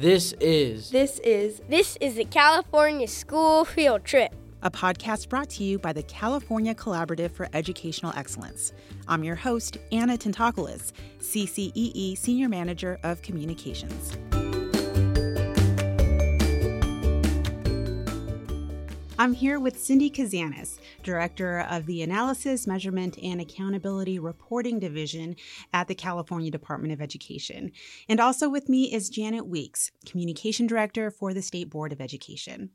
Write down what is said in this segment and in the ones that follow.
This is. This is. This is the California School Field Trip. A podcast brought to you by the California Collaborative for Educational Excellence. I'm your host, Anna Tentakoulis, CCEE Senior Manager of Communications. I'm here with Cindy Kazanis, Director of the Analysis, Measurement, and Accountability Reporting Division at the California Department of Education. And also with me is Janet Weeks, Communication Director for the State Board of Education.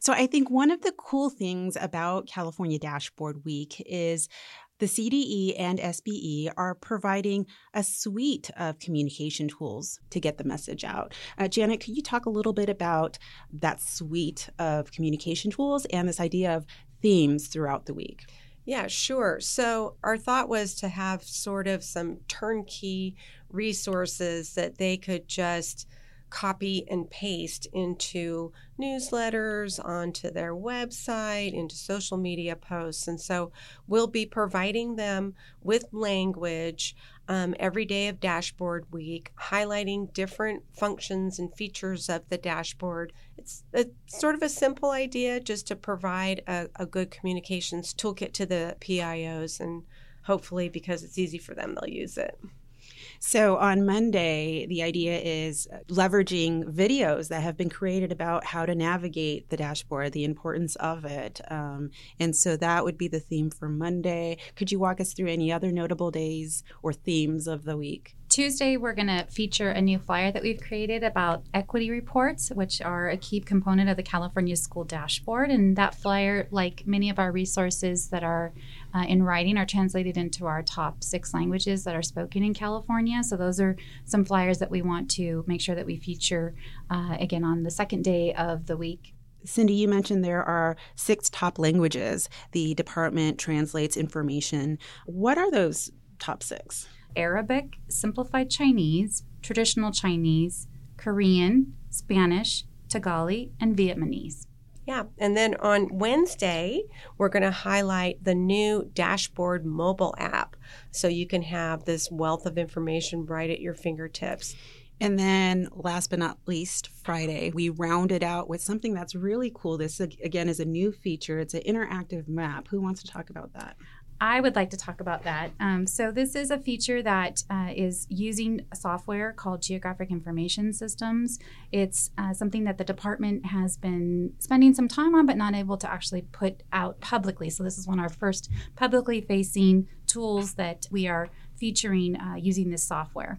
So I think one of the cool things about California Dashboard Week is the CDE and SBE are providing a suite of communication tools to get the message out. Uh, Janet, could you talk a little bit about that suite of communication tools and this idea of themes throughout the week? Yeah, sure. So, our thought was to have sort of some turnkey resources that they could just copy and paste into newsletters, onto their website, into social media posts. And so we'll be providing them with language um, every day of Dashboard Week, highlighting different functions and features of the dashboard. It's sort of a simple idea just to provide a, a good communications toolkit to the PIOs, and hopefully, because it's easy for them, they'll use it. So on Monday, the idea is leveraging videos that have been created about how to navigate the dashboard, the importance of it. Um, and so that would be the theme for Monday. Could you walk us through any other notable days or themes of the week? Tuesday, we're going to feature a new flyer that we've created about equity reports, which are a key component of the California School Dashboard. And that flyer, like many of our resources that are uh, in writing, are translated into our top six languages that are spoken in California. So those are some flyers that we want to make sure that we feature uh, again on the second day of the week. Cindy, you mentioned there are six top languages the department translates information. What are those top six? Arabic, Simplified Chinese, Traditional Chinese, Korean, Spanish, Tagalog, and Vietnamese. Yeah, and then on Wednesday, we're going to highlight the new dashboard mobile app. So you can have this wealth of information right at your fingertips. And then, last but not least, Friday, we rounded out with something that's really cool. This, again, is a new feature. It's an interactive map. Who wants to talk about that? I would like to talk about that. Um, so, this is a feature that uh, is using software called Geographic Information Systems. It's uh, something that the department has been spending some time on, but not able to actually put out publicly. So, this is one of our first publicly facing tools that we are featuring uh, using this software.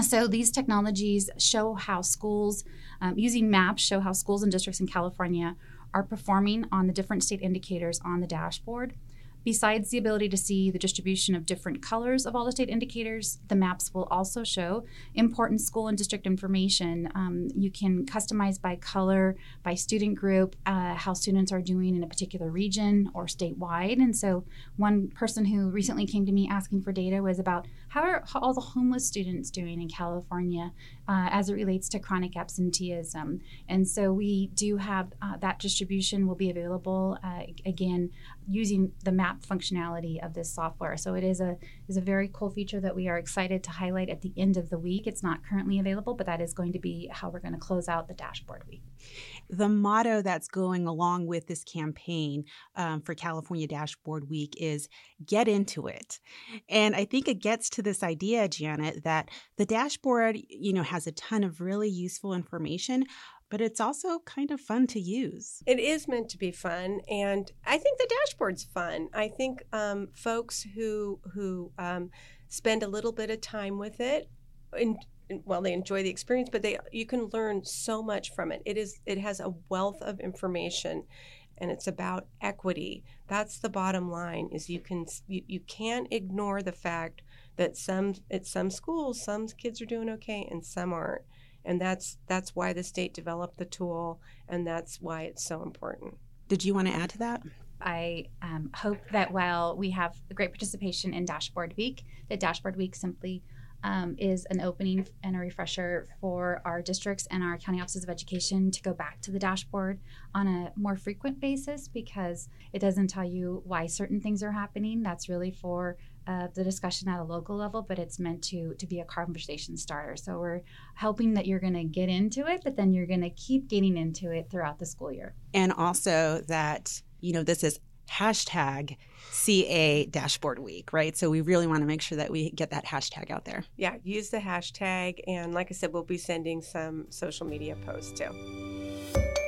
So, these technologies show how schools, um, using maps, show how schools and districts in California are performing on the different state indicators on the dashboard. Besides the ability to see the distribution of different colors of all the state indicators, the maps will also show important school and district information. Um, you can customize by color, by student group, uh, how students are doing in a particular region or statewide. And so, one person who recently came to me asking for data was about how are all the homeless students doing in California uh, as it relates to chronic absenteeism. And so, we do have uh, that distribution will be available uh, again using the map functionality of this software. So it is a is a very cool feature that we are excited to highlight at the end of the week. It's not currently available, but that is going to be how we're going to close out the dashboard week. The motto that's going along with this campaign um, for California Dashboard Week is "Get into it," and I think it gets to this idea, Janet, that the dashboard, you know, has a ton of really useful information, but it's also kind of fun to use. It is meant to be fun, and I think the dashboard's fun. I think um, folks who who um, spend a little bit of time with it, and well, they enjoy the experience, but they you can learn so much from it. It is it has a wealth of information, and it's about equity. That's the bottom line. Is you can you, you can't ignore the fact that some at some schools some kids are doing okay and some aren't and that's that's why the state developed the tool and that's why it's so important did you want to add to that I um, hope that while we have great participation in Dashboard Week, that Dashboard Week simply um, is an opening and a refresher for our districts and our county offices of education to go back to the dashboard on a more frequent basis because it doesn't tell you why certain things are happening. That's really for uh, the discussion at a local level, but it's meant to to be a conversation starter. So we're hoping that you're going to get into it, but then you're going to keep getting into it throughout the school year. And also that you know this is hashtag CA Dashboard Week, right? So we really want to make sure that we get that hashtag out there. Yeah, use the hashtag. And like I said, we'll be sending some social media posts too.